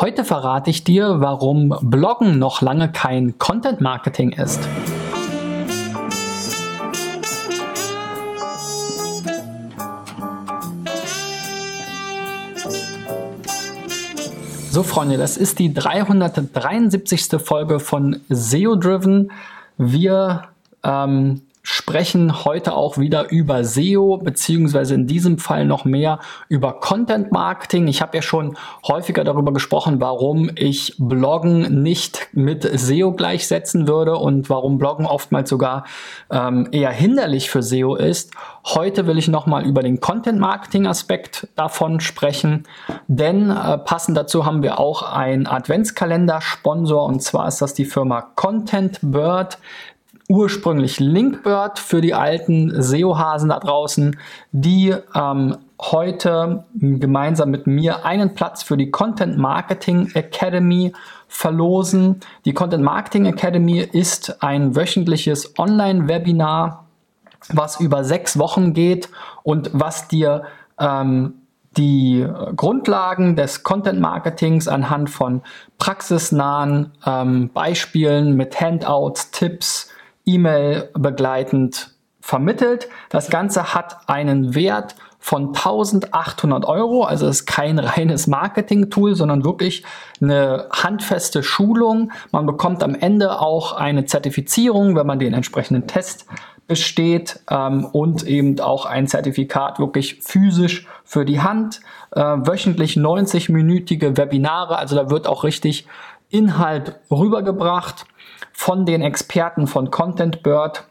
Heute verrate ich dir, warum Bloggen noch lange kein Content Marketing ist. So, Freunde, das ist die 373. Folge von SEO Driven. Wir ähm, sprechen heute auch wieder über SEO, beziehungsweise in diesem Fall noch mehr über Content Marketing. Ich habe ja schon häufiger darüber gesprochen, warum ich Bloggen nicht mit SEO gleichsetzen würde und warum Bloggen oftmals sogar ähm, eher hinderlich für SEO ist. Heute will ich nochmal über den Content Marketing Aspekt davon sprechen, denn äh, passend dazu haben wir auch einen Adventskalender-Sponsor und zwar ist das die Firma Content Bird ursprünglich Linkbird für die alten SEO-Hasen da draußen, die ähm, heute gemeinsam mit mir einen Platz für die Content Marketing Academy verlosen. Die Content Marketing Academy ist ein wöchentliches Online-Webinar, was über sechs Wochen geht und was dir ähm, die Grundlagen des Content Marketings anhand von praxisnahen ähm, Beispielen mit Handouts, Tipps, E-Mail begleitend vermittelt. Das Ganze hat einen Wert von 1800 Euro, also ist kein reines Marketing-Tool, sondern wirklich eine handfeste Schulung. Man bekommt am Ende auch eine Zertifizierung, wenn man den entsprechenden Test besteht ähm, und eben auch ein Zertifikat wirklich physisch für die Hand. Äh, wöchentlich 90-minütige Webinare, also da wird auch richtig Inhalt rübergebracht von den Experten von Content Bird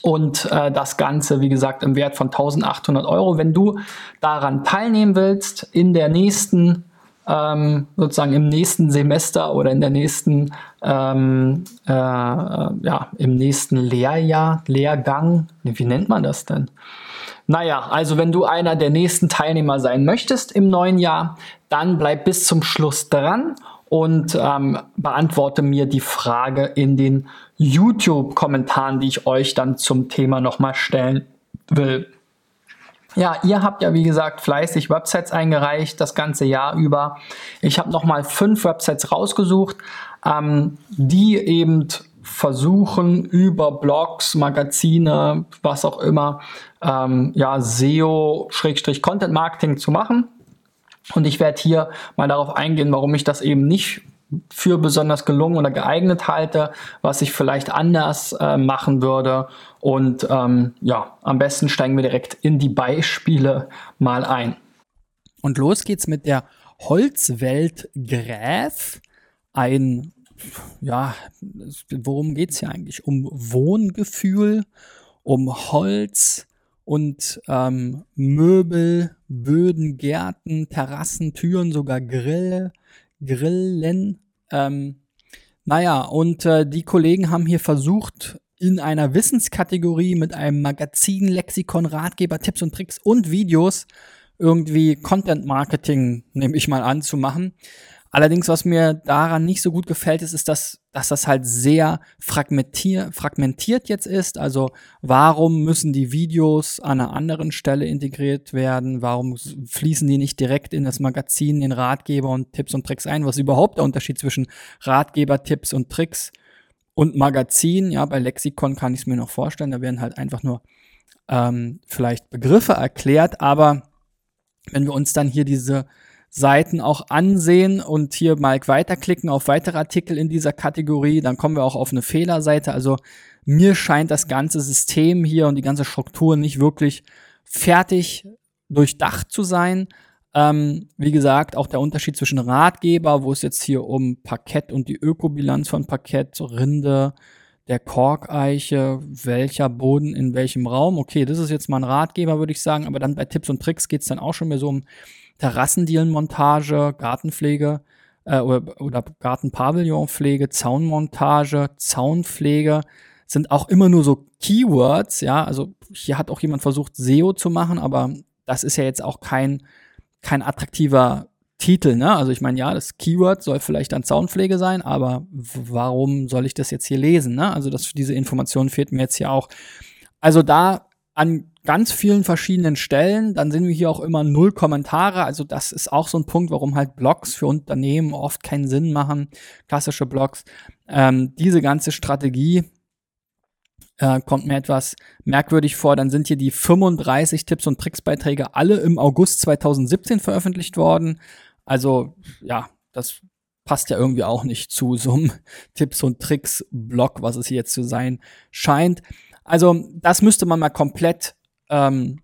und äh, das Ganze, wie gesagt, im Wert von 1800 Euro. Wenn du daran teilnehmen willst, in der nächsten, ähm, sozusagen im nächsten Semester oder in der nächsten, ähm, äh, ja, im nächsten Lehrjahr, Lehrgang, wie nennt man das denn? Naja, also wenn du einer der nächsten Teilnehmer sein möchtest im neuen Jahr, dann bleib bis zum Schluss dran und ähm, beantworte mir die Frage in den YouTube-Kommentaren, die ich euch dann zum Thema nochmal stellen will. Ja, ihr habt ja wie gesagt fleißig Websites eingereicht das ganze Jahr über. Ich habe nochmal fünf Websites rausgesucht, ähm, die eben versuchen über Blogs, Magazine, was auch immer, ähm, ja SEO-Content Marketing zu machen. Und ich werde hier mal darauf eingehen, warum ich das eben nicht für besonders gelungen oder geeignet halte, was ich vielleicht anders äh, machen würde. Und ähm, ja, am besten steigen wir direkt in die Beispiele mal ein. Und los geht's mit der Holzwelt Gräf. Ein, ja, worum geht's hier eigentlich? Um Wohngefühl, um Holz, und ähm, Möbel, Böden, Gärten, Terrassen, Türen, sogar Grill, Grillen. Ähm, naja, und äh, die Kollegen haben hier versucht, in einer Wissenskategorie mit einem Magazin, Lexikon, Ratgeber, Tipps und Tricks und Videos irgendwie Content Marketing, nehme ich mal an, zu machen. Allerdings, was mir daran nicht so gut gefällt, ist, ist, dass, dass das halt sehr fragmentier, fragmentiert jetzt ist. Also warum müssen die Videos an einer anderen Stelle integriert werden? Warum fließen die nicht direkt in das Magazin, in Ratgeber und Tipps und Tricks ein? Was ist überhaupt der Unterschied zwischen Ratgeber, Tipps und Tricks und Magazin? Ja, bei Lexikon kann ich es mir noch vorstellen. Da werden halt einfach nur ähm, vielleicht Begriffe erklärt. Aber wenn wir uns dann hier diese Seiten auch ansehen und hier mal weiterklicken auf weitere Artikel in dieser Kategorie, dann kommen wir auch auf eine Fehlerseite. Also mir scheint das ganze System hier und die ganze Struktur nicht wirklich fertig durchdacht zu sein. Ähm, wie gesagt, auch der Unterschied zwischen Ratgeber, wo es jetzt hier um Parkett und die Ökobilanz von Parkett, Rinde, der Korkeiche, welcher Boden in welchem Raum. Okay, das ist jetzt mal ein Ratgeber, würde ich sagen, aber dann bei Tipps und Tricks geht es dann auch schon mehr so um Terrassendielenmontage, Gartenpflege äh, oder, oder Gartenpavillonpflege, Zaunmontage, Zaunpflege sind auch immer nur so Keywords, ja. Also hier hat auch jemand versucht, SEO zu machen, aber das ist ja jetzt auch kein, kein attraktiver Titel, ne? Also ich meine, ja, das Keyword soll vielleicht dann Zaunpflege sein, aber warum soll ich das jetzt hier lesen, ne? Also das, diese Information fehlt mir jetzt hier auch. Also da an ganz vielen verschiedenen Stellen. Dann sind wir hier auch immer null Kommentare. Also das ist auch so ein Punkt, warum halt Blogs für Unternehmen oft keinen Sinn machen, klassische Blogs. Ähm, diese ganze Strategie äh, kommt mir etwas merkwürdig vor. Dann sind hier die 35 Tipps und Tricksbeiträge alle im August 2017 veröffentlicht worden. Also ja, das passt ja irgendwie auch nicht zu so einem Tipps und Tricks Blog, was es hier jetzt zu sein scheint. Also das müsste man mal komplett ähm,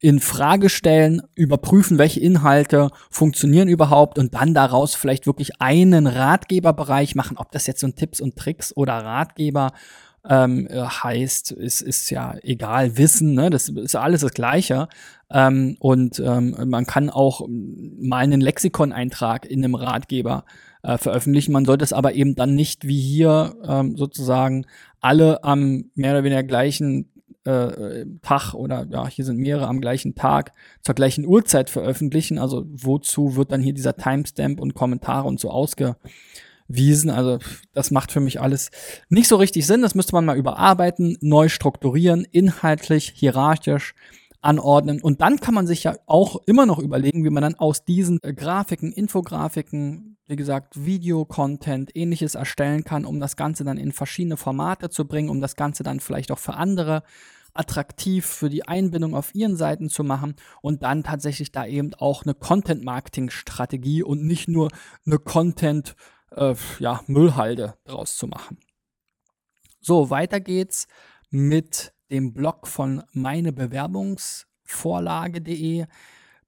in Frage stellen, überprüfen, welche Inhalte funktionieren überhaupt und dann daraus vielleicht wirklich einen Ratgeberbereich machen. Ob das jetzt so ein Tipps und Tricks oder Ratgeber ähm, äh, heißt, ist, ist ja egal. Wissen, ne? das ist alles das Gleiche. Ähm, und ähm, man kann auch mal einen Lexikon-Eintrag in einem Ratgeber äh, veröffentlichen. Man sollte es aber eben dann nicht wie hier ähm, sozusagen alle am mehr oder weniger gleichen äh, Tag oder ja, hier sind mehrere am gleichen Tag zur gleichen Uhrzeit veröffentlichen. Also wozu wird dann hier dieser Timestamp und Kommentare und so ausgewiesen? Also das macht für mich alles nicht so richtig Sinn. Das müsste man mal überarbeiten, neu strukturieren, inhaltlich, hierarchisch anordnen. Und dann kann man sich ja auch immer noch überlegen, wie man dann aus diesen äh, Grafiken, Infografiken, wie gesagt, Video-Content, ähnliches erstellen kann, um das Ganze dann in verschiedene Formate zu bringen, um das Ganze dann vielleicht auch für andere attraktiv für die Einbindung auf ihren Seiten zu machen und dann tatsächlich da eben auch eine Content-Marketing-Strategie und nicht nur eine Content- äh, ja, draus zu machen. So, weiter geht's mit dem Blog von meinebewerbungsvorlage.de.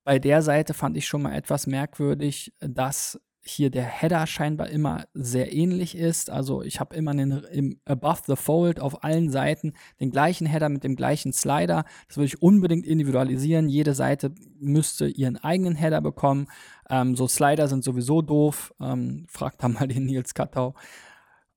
Bei der Seite fand ich schon mal etwas merkwürdig, dass hier der Header scheinbar immer sehr ähnlich ist. Also ich habe immer den, im Above the Fold auf allen Seiten den gleichen Header mit dem gleichen Slider. Das würde ich unbedingt individualisieren. Jede Seite müsste ihren eigenen Header bekommen. Ähm, so Slider sind sowieso doof. Ähm, fragt da mal den Nils Kattau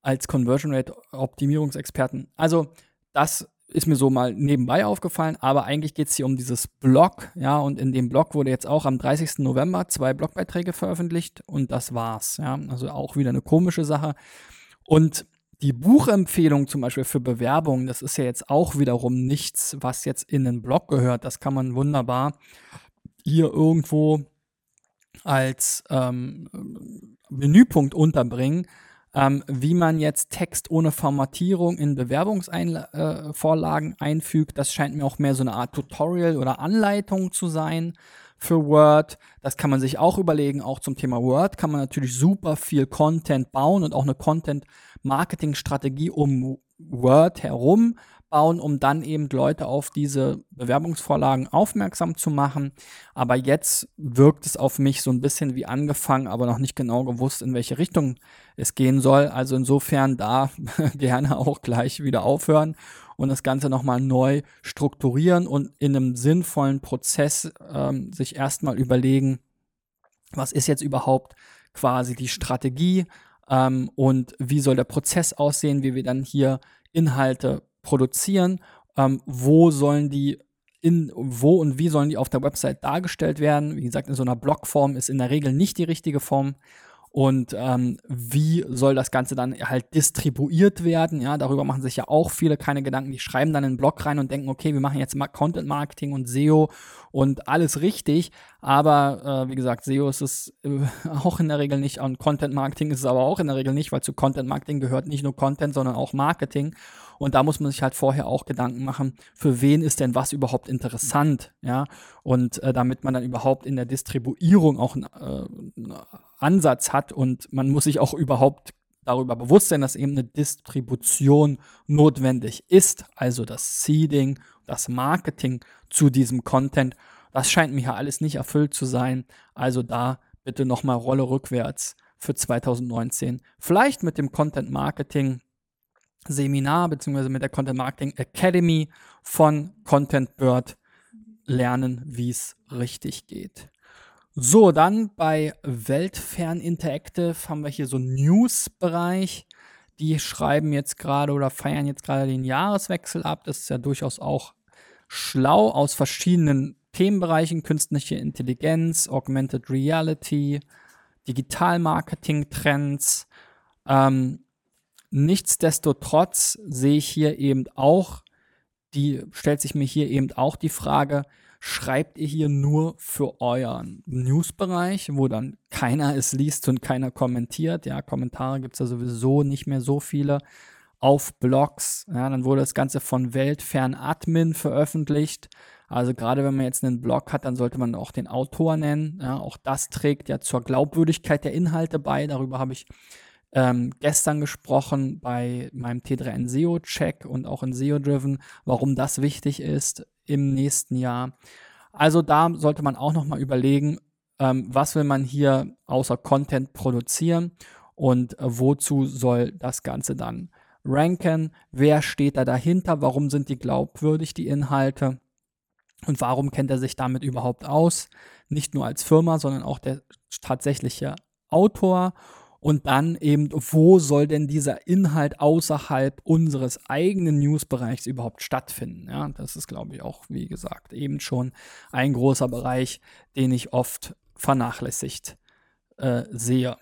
als Conversion Rate Optimierungsexperten. Also das ist mir so mal nebenbei aufgefallen, aber eigentlich geht es hier um dieses Blog, ja, und in dem Blog wurde jetzt auch am 30. November zwei Blogbeiträge veröffentlicht und das war's, ja, also auch wieder eine komische Sache. Und die Buchempfehlung zum Beispiel für Bewerbungen, das ist ja jetzt auch wiederum nichts, was jetzt in den Blog gehört. Das kann man wunderbar hier irgendwo als ähm, Menüpunkt unterbringen ähm, wie man jetzt Text ohne Formatierung in Bewerbungsvorlagen äh, einfügt. Das scheint mir auch mehr so eine Art Tutorial oder Anleitung zu sein für Word. Das kann man sich auch überlegen. Auch zum Thema Word kann man natürlich super viel Content bauen und auch eine Content-Marketing-Strategie um Word herum bauen, um dann eben Leute auf diese Bewerbungsvorlagen aufmerksam zu machen. Aber jetzt wirkt es auf mich so ein bisschen wie angefangen, aber noch nicht genau gewusst, in welche Richtung es gehen soll. Also insofern da gerne auch gleich wieder aufhören und das Ganze nochmal neu strukturieren und in einem sinnvollen Prozess ähm, sich erstmal überlegen, was ist jetzt überhaupt quasi die Strategie ähm, und wie soll der Prozess aussehen, wie wir dann hier Inhalte produzieren, ähm, wo sollen die in, wo und wie sollen die auf der Website dargestellt werden. Wie gesagt, in so einer Blogform ist in der Regel nicht die richtige Form und ähm, wie soll das Ganze dann halt distribuiert werden. Ja, darüber machen sich ja auch viele keine Gedanken. Die schreiben dann in den Blog rein und denken, okay, wir machen jetzt mal Content Marketing und SEO und alles richtig. Aber äh, wie gesagt, SEO ist es äh, auch in der Regel nicht und Content Marketing ist es aber auch in der Regel nicht, weil zu Content Marketing gehört nicht nur Content, sondern auch Marketing. Und da muss man sich halt vorher auch Gedanken machen, für wen ist denn was überhaupt interessant, ja. Und äh, damit man dann überhaupt in der Distribuierung auch einen, äh, Ansatz hat und man muss sich auch überhaupt darüber bewusst sein, dass eben eine Distribution notwendig ist, also das Seeding, das Marketing zu diesem Content. Das scheint mir hier alles nicht erfüllt zu sein. Also da bitte nochmal Rolle rückwärts für 2019. Vielleicht mit dem Content Marketing Seminar beziehungsweise mit der Content Marketing Academy von Content Bird lernen, wie es richtig geht. So, dann bei Weltfern Interactive haben wir hier so einen News-Bereich. Die schreiben jetzt gerade oder feiern jetzt gerade den Jahreswechsel ab. Das ist ja durchaus auch schlau aus verschiedenen Themenbereichen. Künstliche Intelligenz, Augmented Reality, Digital-Marketing-Trends. Ähm, Nichtsdestotrotz sehe ich hier eben auch die stellt sich mir hier eben auch die Frage, schreibt ihr hier nur für euren Newsbereich, wo dann keiner es liest und keiner kommentiert. Ja, Kommentare gibt es ja sowieso nicht mehr so viele auf Blogs. Ja, dann wurde das Ganze von Weltfernadmin veröffentlicht. Also gerade wenn man jetzt einen Blog hat, dann sollte man auch den Autor nennen. Ja, auch das trägt ja zur Glaubwürdigkeit der Inhalte bei. Darüber habe ich ähm, gestern gesprochen bei meinem T3N SEO-Check und auch in SEO-Driven, warum das wichtig ist im nächsten Jahr. Also da sollte man auch nochmal überlegen, ähm, was will man hier außer Content produzieren und äh, wozu soll das Ganze dann ranken, wer steht da dahinter, warum sind die glaubwürdig, die Inhalte und warum kennt er sich damit überhaupt aus, nicht nur als Firma, sondern auch der tatsächliche Autor und dann eben, wo soll denn dieser Inhalt außerhalb unseres eigenen Newsbereichs überhaupt stattfinden? Ja, das ist, glaube ich, auch, wie gesagt, eben schon ein großer Bereich, den ich oft vernachlässigt äh, sehe.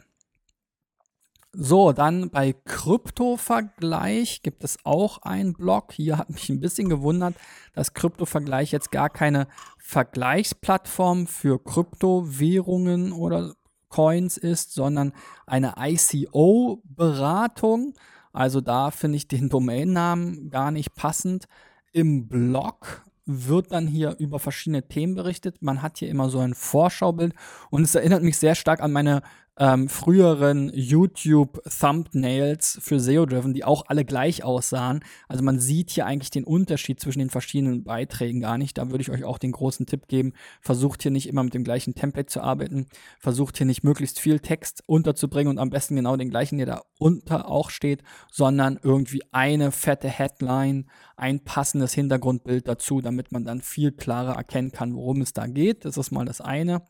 So, dann bei Krypto-Vergleich gibt es auch einen Blog. Hier hat mich ein bisschen gewundert, dass Krypto-Vergleich jetzt gar keine Vergleichsplattform für Kryptowährungen oder Coins ist, sondern eine ICO-Beratung. Also da finde ich den Domainnamen gar nicht passend. Im Blog wird dann hier über verschiedene Themen berichtet. Man hat hier immer so ein Vorschaubild und es erinnert mich sehr stark an meine ähm, früheren YouTube-Thumbnails für SEO-Driven, die auch alle gleich aussahen. Also man sieht hier eigentlich den Unterschied zwischen den verschiedenen Beiträgen gar nicht. Da würde ich euch auch den großen Tipp geben, versucht hier nicht immer mit dem gleichen Template zu arbeiten, versucht hier nicht möglichst viel Text unterzubringen und am besten genau den gleichen, der da unter auch steht, sondern irgendwie eine fette Headline, ein passendes Hintergrundbild dazu, damit man dann viel klarer erkennen kann, worum es da geht. Das ist mal das eine.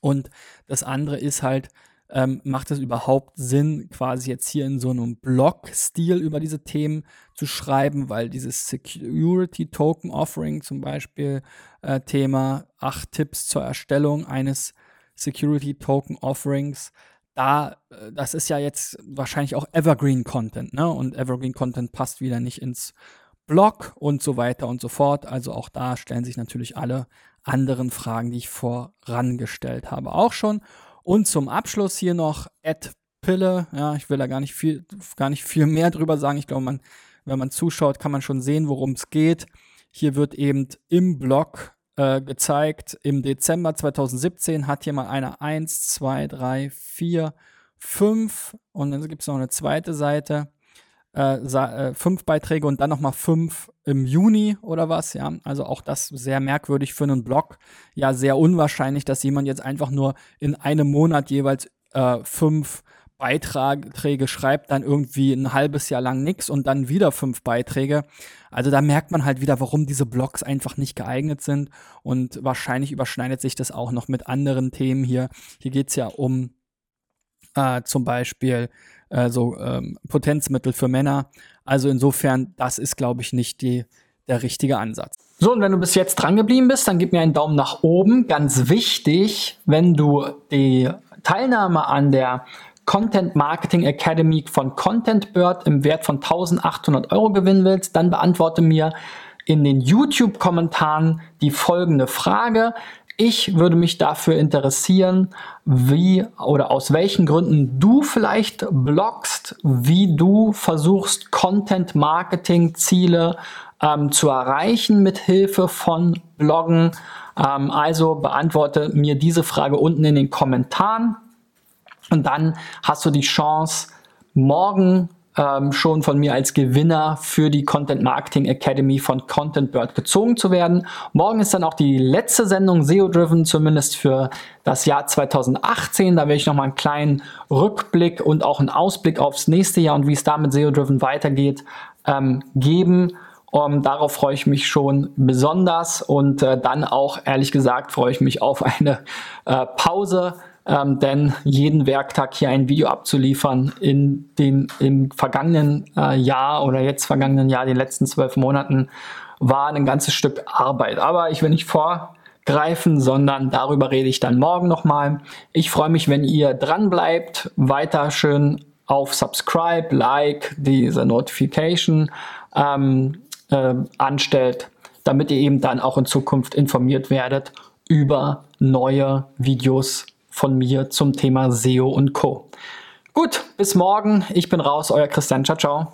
Und das andere ist halt, ähm, macht es überhaupt Sinn, quasi jetzt hier in so einem Blog-Stil über diese Themen zu schreiben, weil dieses Security Token Offering zum Beispiel äh, Thema acht Tipps zur Erstellung eines Security Token Offerings, da, äh, das ist ja jetzt wahrscheinlich auch Evergreen Content, ne? Und Evergreen Content passt wieder nicht ins Blog und so weiter und so fort. Also auch da stellen sich natürlich alle anderen Fragen, die ich vorangestellt habe, auch schon. Und zum Abschluss hier noch Ed Pille. Ja, ich will da gar nicht viel, gar nicht viel mehr drüber sagen. Ich glaube, man, wenn man zuschaut, kann man schon sehen, worum es geht. Hier wird eben im Blog äh, gezeigt, im Dezember 2017 hat hier mal einer 1, 2, 3, 4, 5 und dann gibt es noch eine zweite Seite äh, fünf Beiträge und dann nochmal fünf im Juni oder was, ja. Also auch das sehr merkwürdig für einen Blog. Ja, sehr unwahrscheinlich, dass jemand jetzt einfach nur in einem Monat jeweils äh, fünf Beiträge schreibt, dann irgendwie ein halbes Jahr lang nichts und dann wieder fünf Beiträge. Also da merkt man halt wieder, warum diese Blogs einfach nicht geeignet sind. Und wahrscheinlich überschneidet sich das auch noch mit anderen Themen hier. Hier geht's ja um äh, zum Beispiel äh, so ähm, Potenzmittel für Männer. Also insofern, das ist, glaube ich, nicht die, der richtige Ansatz. So, und wenn du bis jetzt dran geblieben bist, dann gib mir einen Daumen nach oben. Ganz wichtig, wenn du die Teilnahme an der Content Marketing Academy von Content Bird im Wert von 1800 Euro gewinnen willst, dann beantworte mir in den YouTube-Kommentaren die folgende Frage. Ich würde mich dafür interessieren, wie oder aus welchen Gründen du vielleicht bloggst, wie du versuchst, Content-Marketing-Ziele ähm, zu erreichen mit Hilfe von Bloggen. Ähm, also beantworte mir diese Frage unten in den Kommentaren und dann hast du die Chance, morgen ähm, schon von mir als Gewinner für die Content Marketing Academy von Content Bird gezogen zu werden. Morgen ist dann auch die letzte Sendung SEO Driven, zumindest für das Jahr 2018. Da werde ich nochmal einen kleinen Rückblick und auch einen Ausblick aufs nächste Jahr und wie es da mit SEO Driven weitergeht ähm, geben. Um, darauf freue ich mich schon besonders und äh, dann auch ehrlich gesagt freue ich mich auf eine äh, Pause ähm, denn jeden Werktag hier ein Video abzuliefern in den im vergangenen äh, Jahr oder jetzt vergangenen Jahr, den letzten zwölf Monaten, war ein ganzes Stück Arbeit. Aber ich will nicht vorgreifen, sondern darüber rede ich dann morgen nochmal. Ich freue mich, wenn ihr dran bleibt, weiter schön auf Subscribe, Like, diese Notification. Ähm, äh, anstellt, damit ihr eben dann auch in Zukunft informiert werdet über neue Videos von mir zum Thema SEO und Co. Gut, bis morgen. Ich bin raus, euer Christian. Ciao, ciao.